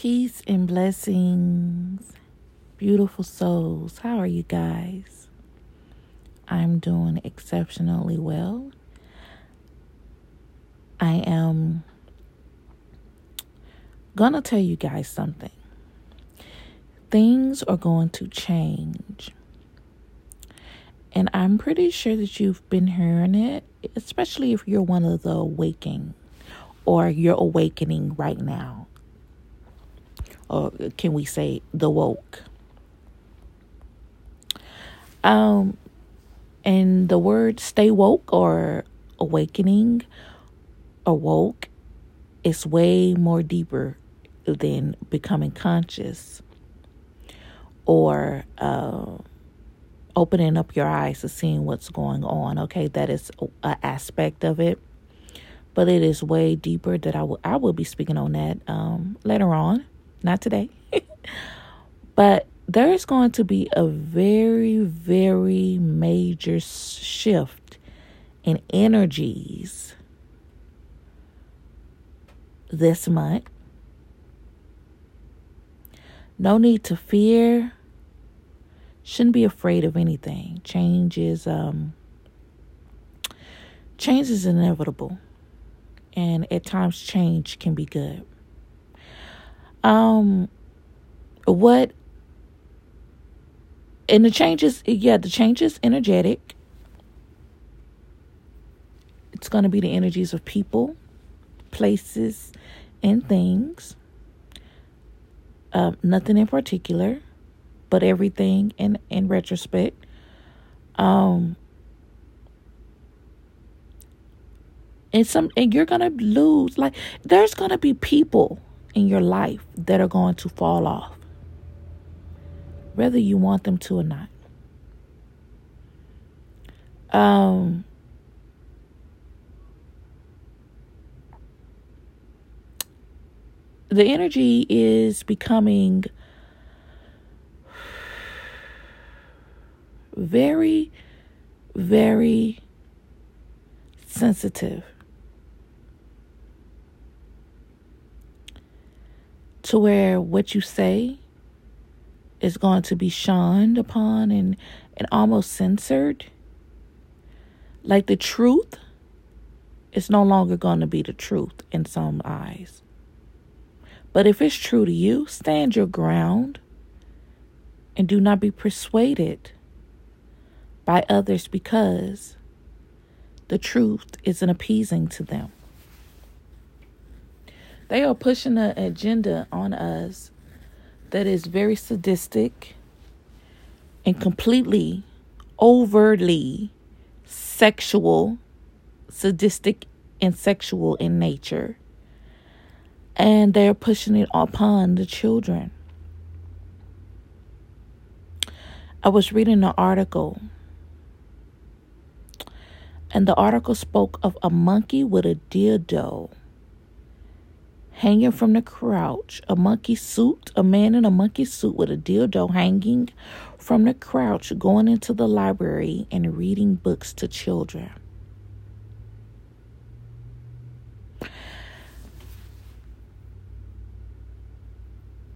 Peace and blessings, beautiful souls. How are you guys? I'm doing exceptionally well. I am gonna tell you guys something. Things are going to change. And I'm pretty sure that you've been hearing it, especially if you're one of the awakening or you're awakening right now or can we say the woke? Um, and the word stay woke or awakening or woke is way more deeper than becoming conscious or uh, opening up your eyes to seeing what's going on. Okay, that is an aspect of it, but it is way deeper. That I will I will be speaking on that um, later on not today. but there is going to be a very, very major shift in energies this month. No need to fear. Shouldn't be afraid of anything. Change is um change is inevitable. And at times change can be good. Um, what and the changes, yeah, the changes energetic. It's going to be the energies of people, places, and things. Um, nothing in particular, but everything in in retrospect. Um, and some, and you're gonna lose. Like, there's gonna be people in your life that are going to fall off, whether you want them to or not. Um, the energy is becoming very, very sensitive. To where what you say is going to be shunned upon and, and almost censored. Like the truth is no longer going to be the truth in some eyes. But if it's true to you, stand your ground and do not be persuaded by others because the truth isn't appeasing to them. They are pushing an agenda on us that is very sadistic and completely overtly sexual, sadistic, and sexual in nature. And they're pushing it upon the children. I was reading an article, and the article spoke of a monkey with a dildo hanging from the crouch, a monkey suit, a man in a monkey suit with a dildo hanging from the crouch, going into the library and reading books to children.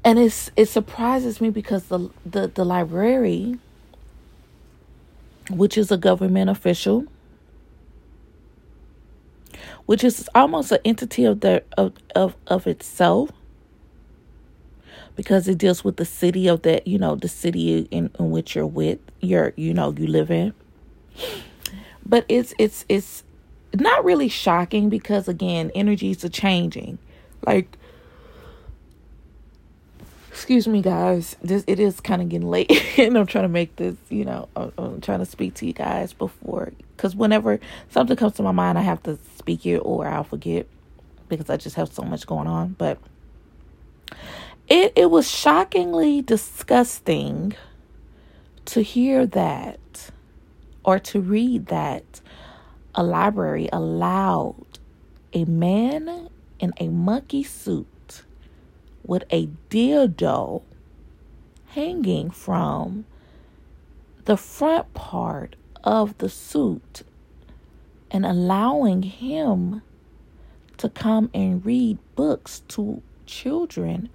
And it's it surprises me because the the, the library, which is a government official, which is almost an entity of the of of, of itself because it deals with the city of that you know the city in, in which you're with you're you know you live in. But it's it's it's not really shocking because again energies are changing. Like excuse me guys. This it is kind of getting late and i'm trying to make this you know I'm, I'm trying to speak to you guys before because whenever something comes to my mind i have to speak it or i'll forget because i just have so much going on. But it it was shockingly disgusting to hear that or to read that a library allowed a man in a monkey suit with a dildo hanging from the front part of the suit and allowing him to come and read books to children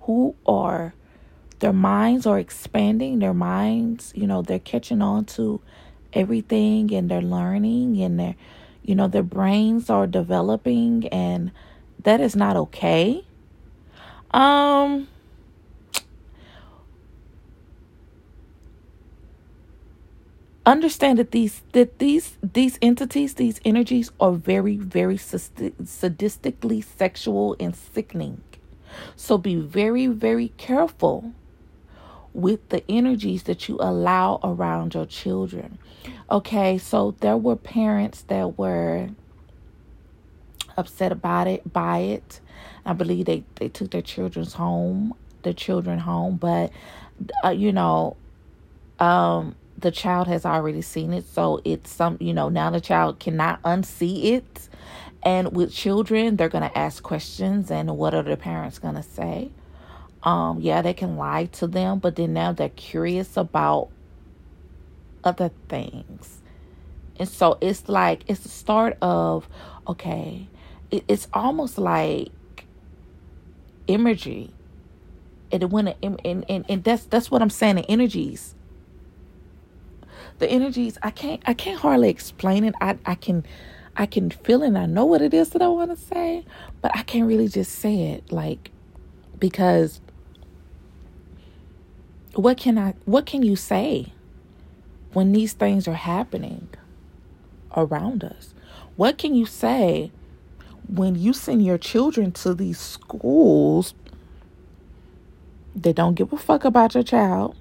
who are their minds are expanding, their minds, you know, they're catching on to everything and they're learning and they're you know, their brains are developing and that is not okay. Um understand that these that these these entities these energies are very very sadistically sexual and sickening. So be very very careful with the energies that you allow around your children. Okay so there were parents that were upset about it by it i believe they they took their children's home their children home but uh, you know um the child has already seen it. So it's some, you know, now the child cannot unsee it. And with children, they're to ask questions and what are the parents to say? Um, yeah, they can lie to them, but then now they're curious about other things. And so it's like, it's the start of, okay, it's almost like imagery. And when, and, and, and that's, that's what I'm saying, the energies. The energies i can't i can't hardly explain it. I i can i can feel it and i know what it is that i want to say but i can't really just say it like because what can i what can you say when these things are happening around us? What can you say when you send your children to these schools they don't give a fuck about your child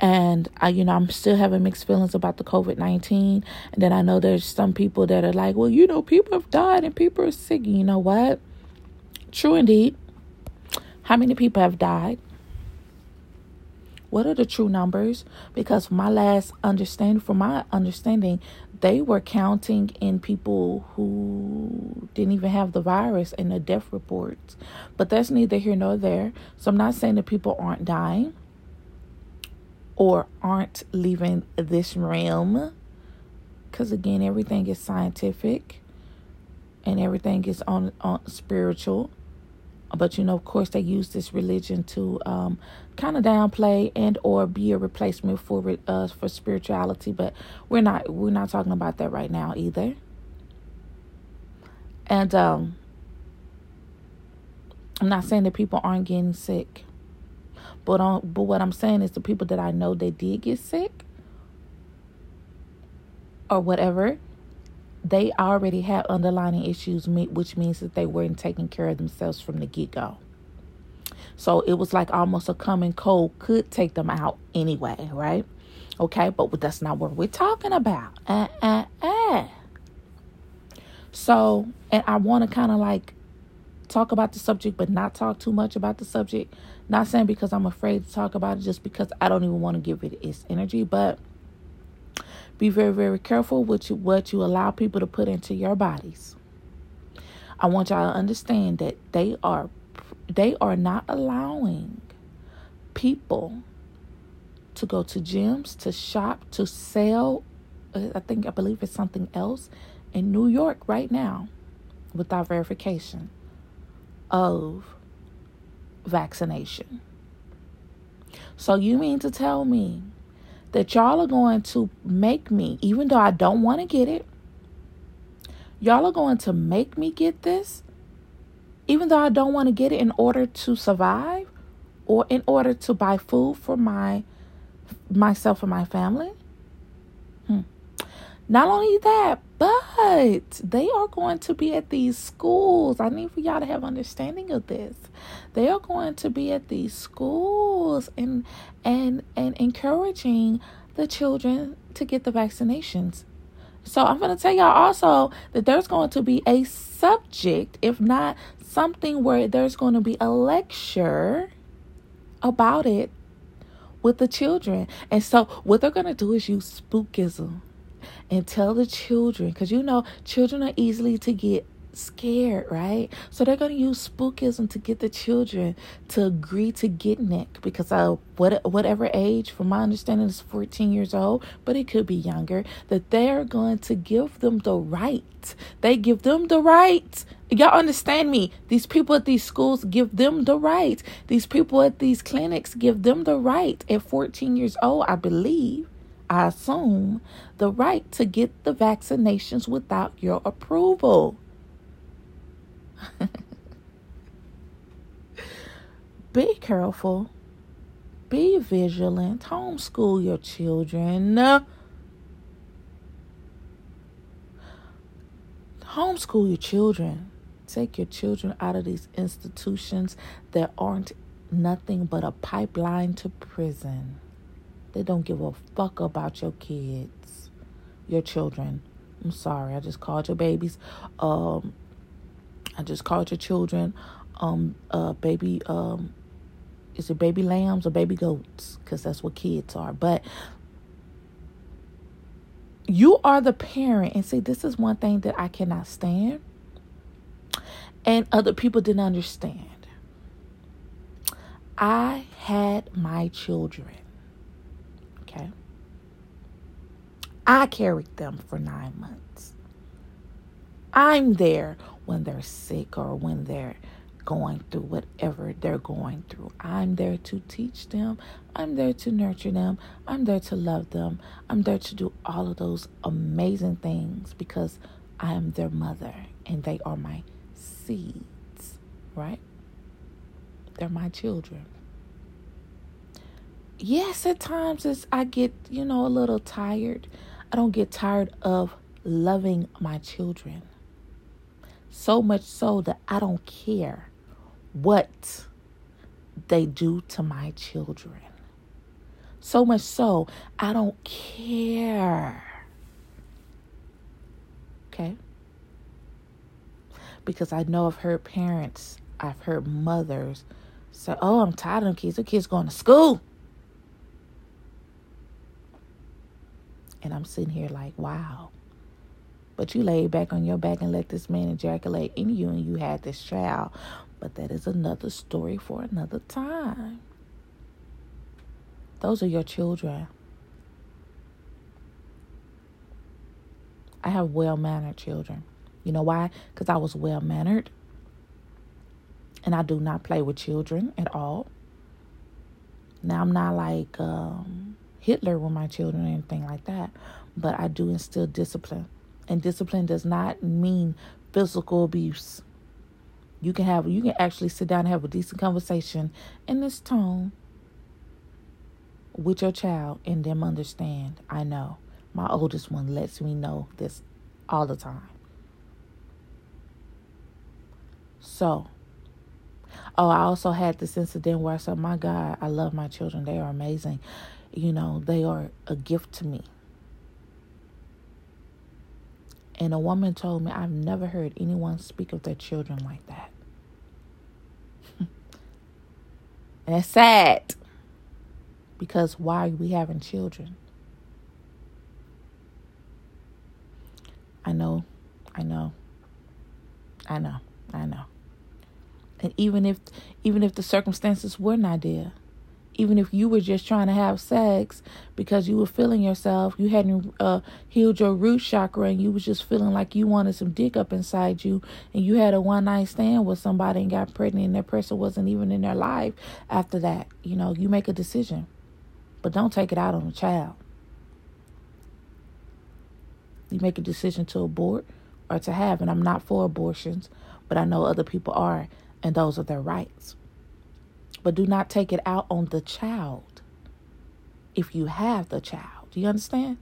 and I, you know, I'm still having mixed feelings about the COVID 19. And then I know there's some people that are like, well, you know, people have died and people are sick. You know what? True indeed. How many people have died? What are the true numbers? Because my last understanding, from my understanding, they were counting in people who didn't even have the virus in the death reports. But that's neither here nor there. So I'm not saying that people aren't dying or aren't leaving this realm. Because again, everything is scientific and everything is on, on spiritual. But you know, of course, they use this religion to um, kind of downplay and or be a replacement for uh, for spirituality. But we're not we're not talking about that right now either. And um, I'm not saying that people aren't getting sick. But on, but what I'm saying is the people that I know that did get sick or whatever, they already had underlying issues, which means that they weren't taking care of themselves from the get go. So it was like almost a common cold could take them out anyway, right? Okay, but that's not what we're talking about. Uh, uh, uh. So, and I want to kind of like talk about the subject, but not talk too much about the subject not saying because I'm afraid to talk about it, just because I don't even want to give it its energy, but be very, very careful with you, what you allow people to put into your bodies. I want y'all to understand that they are they are not allowing people to go to gyms, to shop, to sell. Uh, I think I believe it's something else in New York right now without verification of vaccination. So you mean to tell me that y'all are going to make me, even though I don't want to get it, y'all are going to make me get this, even though I don't want to get it in order to survive or in order to buy food for my myself and my family? Not only that, but they are going to be at these schools. I need for y'all to have understanding of this. They are going to be at these schools and and and encouraging the children to get the vaccinations. So I'm going to tell y'all also that there's going to be a subject, if not something where there's going to be a lecture about it with the children. And so what they're going to do is use spookism and tell the children because you know children are easily to get scared, right? So they're going to use spookism to get the children to agree to get Nick because uh, what, whatever age, from my understanding, is 14 years old, but it could be younger, that they're going to give them the right. They give them the right Y'all understand me? These people at these schools give them the right. These people at these clinics give them the right at 14 years old, I believe, I assume, the right to get the vaccinations without your approval. Be careful. Be vigilant. Homeschool your children. Homeschool your children. Take your children out of these institutions that aren't nothing but a pipeline to prison. They don't give a fuck about your kids, your children. I'm sorry, I just called your babies. Um, I just called your children, um, uh, baby, um, is it baby lambs or baby goats? Because that's what kids are. But you are the parent. And see, this is one thing that I cannot stand. And other people didn't understand. I had my children. Okay. I carried them for nine months. I'm there when they're sick or when they're going through whatever they're going through. I'm there to teach them. I'm there to nurture them. I'm there to love them. I'm there to do all of those amazing things because I am their mother and they are my seeds, right? They're my children. Yes, at times it's, I get, you know, a little tired. I don't get tired of loving my children. So much so that I don't care what they do to my children. So much so, I don't care. Okay? Because I know I've heard parents, I've heard mothers say, Oh, I'm tired of them kids. The kids going to school. And I'm sitting here like, wow. But you laid back on your back and let this man ejaculate in you, and you had this child. But that is another story for another time. Those are your children. I have well mannered children. You know why? Because I was well mannered. And I do not play with children at all. Now, I'm not like um, Hitler with my children or anything like that, but I do instill discipline. And discipline does not mean physical abuse. You can have you can actually sit down and have a decent conversation in this tone with your child and them understand. I know. My oldest one lets me know this all the time. So, oh, I also had this incident where I said, My God, I love my children. They are amazing. You know, they are a gift to me. And a woman told me, I've never heard anyone speak of their children like that. and it's sad because why are we having children? I know, I know, I know, I know. And even if even if the circumstances were not there, even if you were just trying to have sex because you were feeling yourself, you hadn't uh, healed your root chakra, and you was just feeling like you wanted some dick up inside you, and you had a one night stand with somebody and got pregnant, and that person wasn't even in their life after that. You know, you make a decision, but don't take it out on the child. You make a decision to abort or to have, and I'm not for abortions, but I know other people are, and those are their rights but do not take it out on the child if you have the child. Do you understand?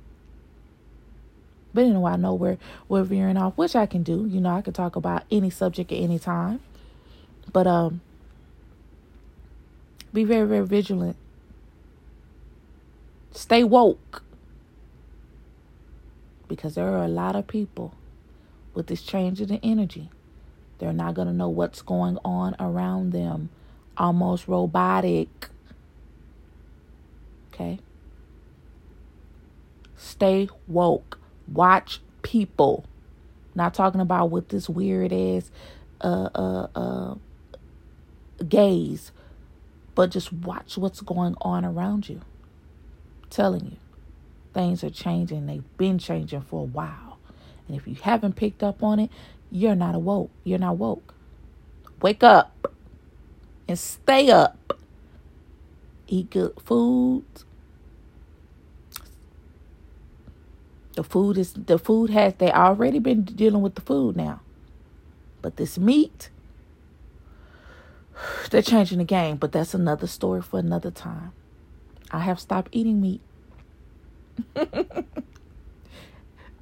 But anyway, I know we're we're veering off, which I can do. You know, I can talk about any subject at any time. But um be very, very vigilant. Stay woke. Because there are a lot of people with this change in the energy. They're not going to know what's going on around them almost robotic. Okay? Stay woke. Watch people. Not talking about what this weird ass uh uh uh gaze, but just watch what's going on around you. I'm telling you, things are changing. They've been changing for a while. And if you haven't picked up on it, you're not awoke. You're not woke. Wake up and stay up. Eat good food. The food is the food has they already been dealing with the food now. But this meat, they're changing the game, but that's another story for another time. I have stopped eating meat.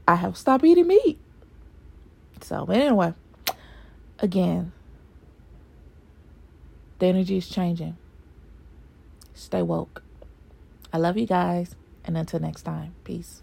I have stopped eating meat. So, but anyway, again, the energy is changing. Stay woke. I love you guys. And until next time, peace.